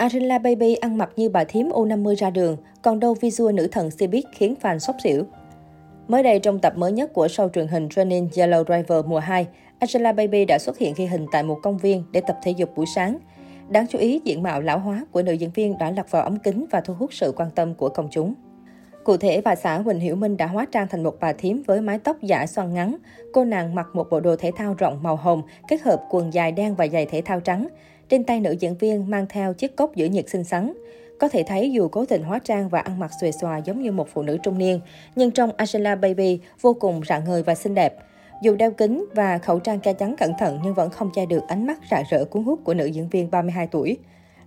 Arilla Baby ăn mặc như bà thím U50 ra đường, còn đâu visual nữ thần Cbiz khiến fan sốc xỉu. Mới đây trong tập mới nhất của show truyền hình Running Yellow Driver mùa 2, Angela Baby đã xuất hiện ghi hình tại một công viên để tập thể dục buổi sáng. Đáng chú ý, diện mạo lão hóa của nữ diễn viên đã lọt vào ống kính và thu hút sự quan tâm của công chúng. Cụ thể, bà xã Huỳnh Hiểu Minh đã hóa trang thành một bà thím với mái tóc giả xoăn ngắn. Cô nàng mặc một bộ đồ thể thao rộng màu hồng, kết hợp quần dài đen và giày thể thao trắng. Trên tay nữ diễn viên mang theo chiếc cốc giữ nhiệt xinh xắn. Có thể thấy dù cố tình hóa trang và ăn mặc xuề xòa giống như một phụ nữ trung niên, nhưng trong Angela Baby vô cùng rạng ngời và xinh đẹp. Dù đeo kính và khẩu trang che chắn cẩn thận nhưng vẫn không che được ánh mắt rạng rỡ cuốn hút của nữ diễn viên 32 tuổi.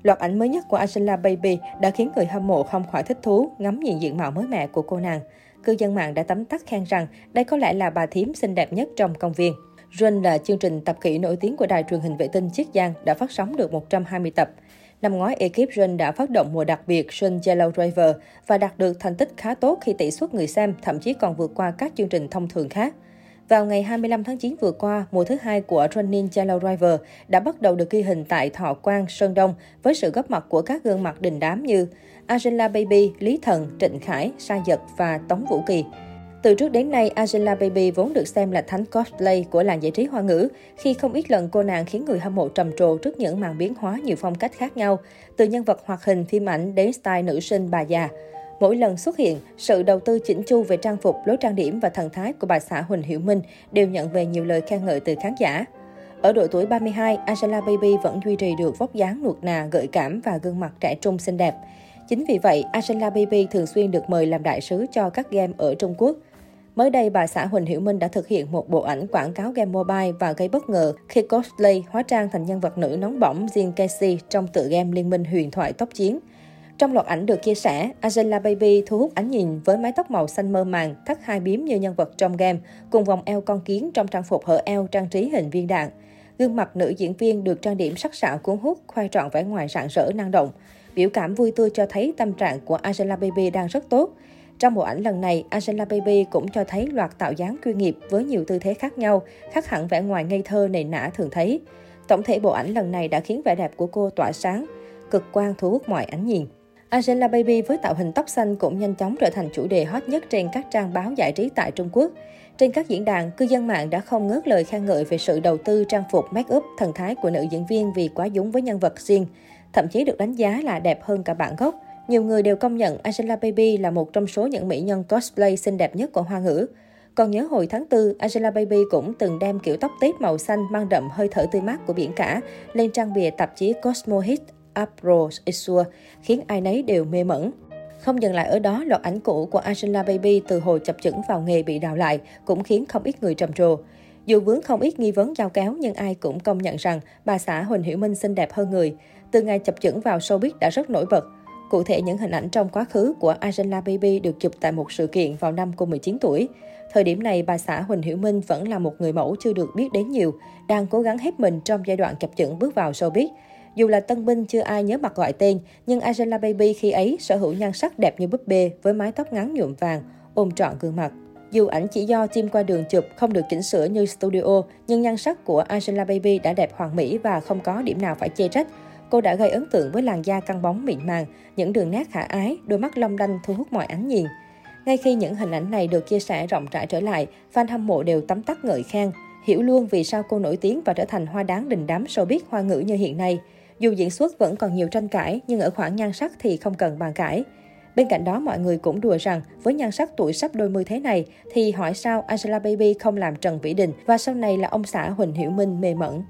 Loạt ảnh mới nhất của Angela Baby đã khiến người hâm mộ không khỏi thích thú ngắm nhìn diện mạo mới mẻ của cô nàng. Cư dân mạng đã tấm tắc khen rằng đây có lẽ là bà thím xinh đẹp nhất trong công viên. Run là chương trình tập kỹ nổi tiếng của đài truyền hình vệ tinh Chiết Giang đã phát sóng được 120 tập. Năm ngoái, ekip Run đã phát động mùa đặc biệt Run Yellow Driver và đạt được thành tích khá tốt khi tỷ suất người xem thậm chí còn vượt qua các chương trình thông thường khác. Vào ngày 25 tháng 9 vừa qua, mùa thứ hai của Running Yellow Driver đã bắt đầu được ghi hình tại Thọ Quang, Sơn Đông với sự góp mặt của các gương mặt đình đám như Angela Baby, Lý Thần, Trịnh Khải, Sa Dật và Tống Vũ Kỳ. Từ trước đến nay, Angela Baby vốn được xem là thánh cosplay của làng giải trí hoa ngữ, khi không ít lần cô nàng khiến người hâm mộ trầm trồ trước những màn biến hóa nhiều phong cách khác nhau, từ nhân vật hoạt hình phim ảnh đến style nữ sinh bà già. Mỗi lần xuất hiện, sự đầu tư chỉnh chu về trang phục, lối trang điểm và thần thái của bà xã Huỳnh Hiểu Minh đều nhận về nhiều lời khen ngợi từ khán giả. Ở độ tuổi 32, Angela Baby vẫn duy trì được vóc dáng nuột nà, gợi cảm và gương mặt trẻ trung xinh đẹp. Chính vì vậy, Angela Baby thường xuyên được mời làm đại sứ cho các game ở Trung Quốc. Mới đây, bà xã Huỳnh Hiểu Minh đã thực hiện một bộ ảnh quảng cáo game mobile và gây bất ngờ khi cosplay hóa trang thành nhân vật nữ nóng bỏng Jin Casey trong tựa game Liên minh huyền thoại tốc chiến. Trong loạt ảnh được chia sẻ, Angela Baby thu hút ánh nhìn với mái tóc màu xanh mơ màng, thắt hai bím như nhân vật trong game, cùng vòng eo con kiến trong trang phục hở eo trang trí hình viên đạn. Gương mặt nữ diễn viên được trang điểm sắc sảo cuốn hút, khoe trọn vẻ ngoài rạng rỡ năng động. Biểu cảm vui tươi cho thấy tâm trạng của Angela Baby đang rất tốt. Trong bộ ảnh lần này, Angela Baby cũng cho thấy loạt tạo dáng chuyên nghiệp với nhiều tư thế khác nhau, khác hẳn vẻ ngoài ngây thơ nền nã thường thấy. Tổng thể bộ ảnh lần này đã khiến vẻ đẹp của cô tỏa sáng, cực quan thu hút mọi ánh nhìn. Angela Baby với tạo hình tóc xanh cũng nhanh chóng trở thành chủ đề hot nhất trên các trang báo giải trí tại Trung Quốc. Trên các diễn đàn, cư dân mạng đã không ngớt lời khen ngợi về sự đầu tư trang phục make up thần thái của nữ diễn viên vì quá giống với nhân vật riêng, thậm chí được đánh giá là đẹp hơn cả bản gốc. Nhiều người đều công nhận Angela Baby là một trong số những mỹ nhân cosplay xinh đẹp nhất của Hoa ngữ. Còn nhớ hồi tháng 4, Angela Baby cũng từng đem kiểu tóc tết màu xanh mang đậm hơi thở tươi mát của biển cả lên trang bìa tạp chí Cosmo Hit April issue khiến ai nấy đều mê mẩn. Không dừng lại ở đó, loạt ảnh cũ của Angela Baby từ hồi chập chững vào nghề bị đào lại cũng khiến không ít người trầm trồ. Dù vướng không ít nghi vấn giao kéo nhưng ai cũng công nhận rằng bà xã Huỳnh Hiểu Minh xinh đẹp hơn người. Từ ngày chập chững vào showbiz đã rất nổi bật. Cụ thể, những hình ảnh trong quá khứ của Angela Baby được chụp tại một sự kiện vào năm cô 19 tuổi. Thời điểm này, bà xã Huỳnh Hiểu Minh vẫn là một người mẫu chưa được biết đến nhiều, đang cố gắng hết mình trong giai đoạn chập chững bước vào showbiz. Dù là tân binh chưa ai nhớ mặt gọi tên, nhưng Angela Baby khi ấy sở hữu nhan sắc đẹp như búp bê với mái tóc ngắn nhuộm vàng, ôm trọn gương mặt. Dù ảnh chỉ do team qua đường chụp không được chỉnh sửa như studio, nhưng nhan sắc của Angela Baby đã đẹp hoàn mỹ và không có điểm nào phải chê trách. Cô đã gây ấn tượng với làn da căng bóng mịn màng, những đường nét khả ái, đôi mắt long lanh thu hút mọi ánh nhìn. Ngay khi những hình ảnh này được chia sẻ rộng rãi trở lại, fan hâm mộ đều tấm tắc ngợi khen, hiểu luôn vì sao cô nổi tiếng và trở thành hoa đáng đình đám showbiz hoa ngữ như hiện nay. Dù diễn xuất vẫn còn nhiều tranh cãi, nhưng ở khoảng nhan sắc thì không cần bàn cãi. Bên cạnh đó, mọi người cũng đùa rằng với nhan sắc tuổi sắp đôi mươi thế này thì hỏi sao Angela Baby không làm Trần Vĩ Đình và sau này là ông xã Huỳnh Hiểu Minh mê mẩn.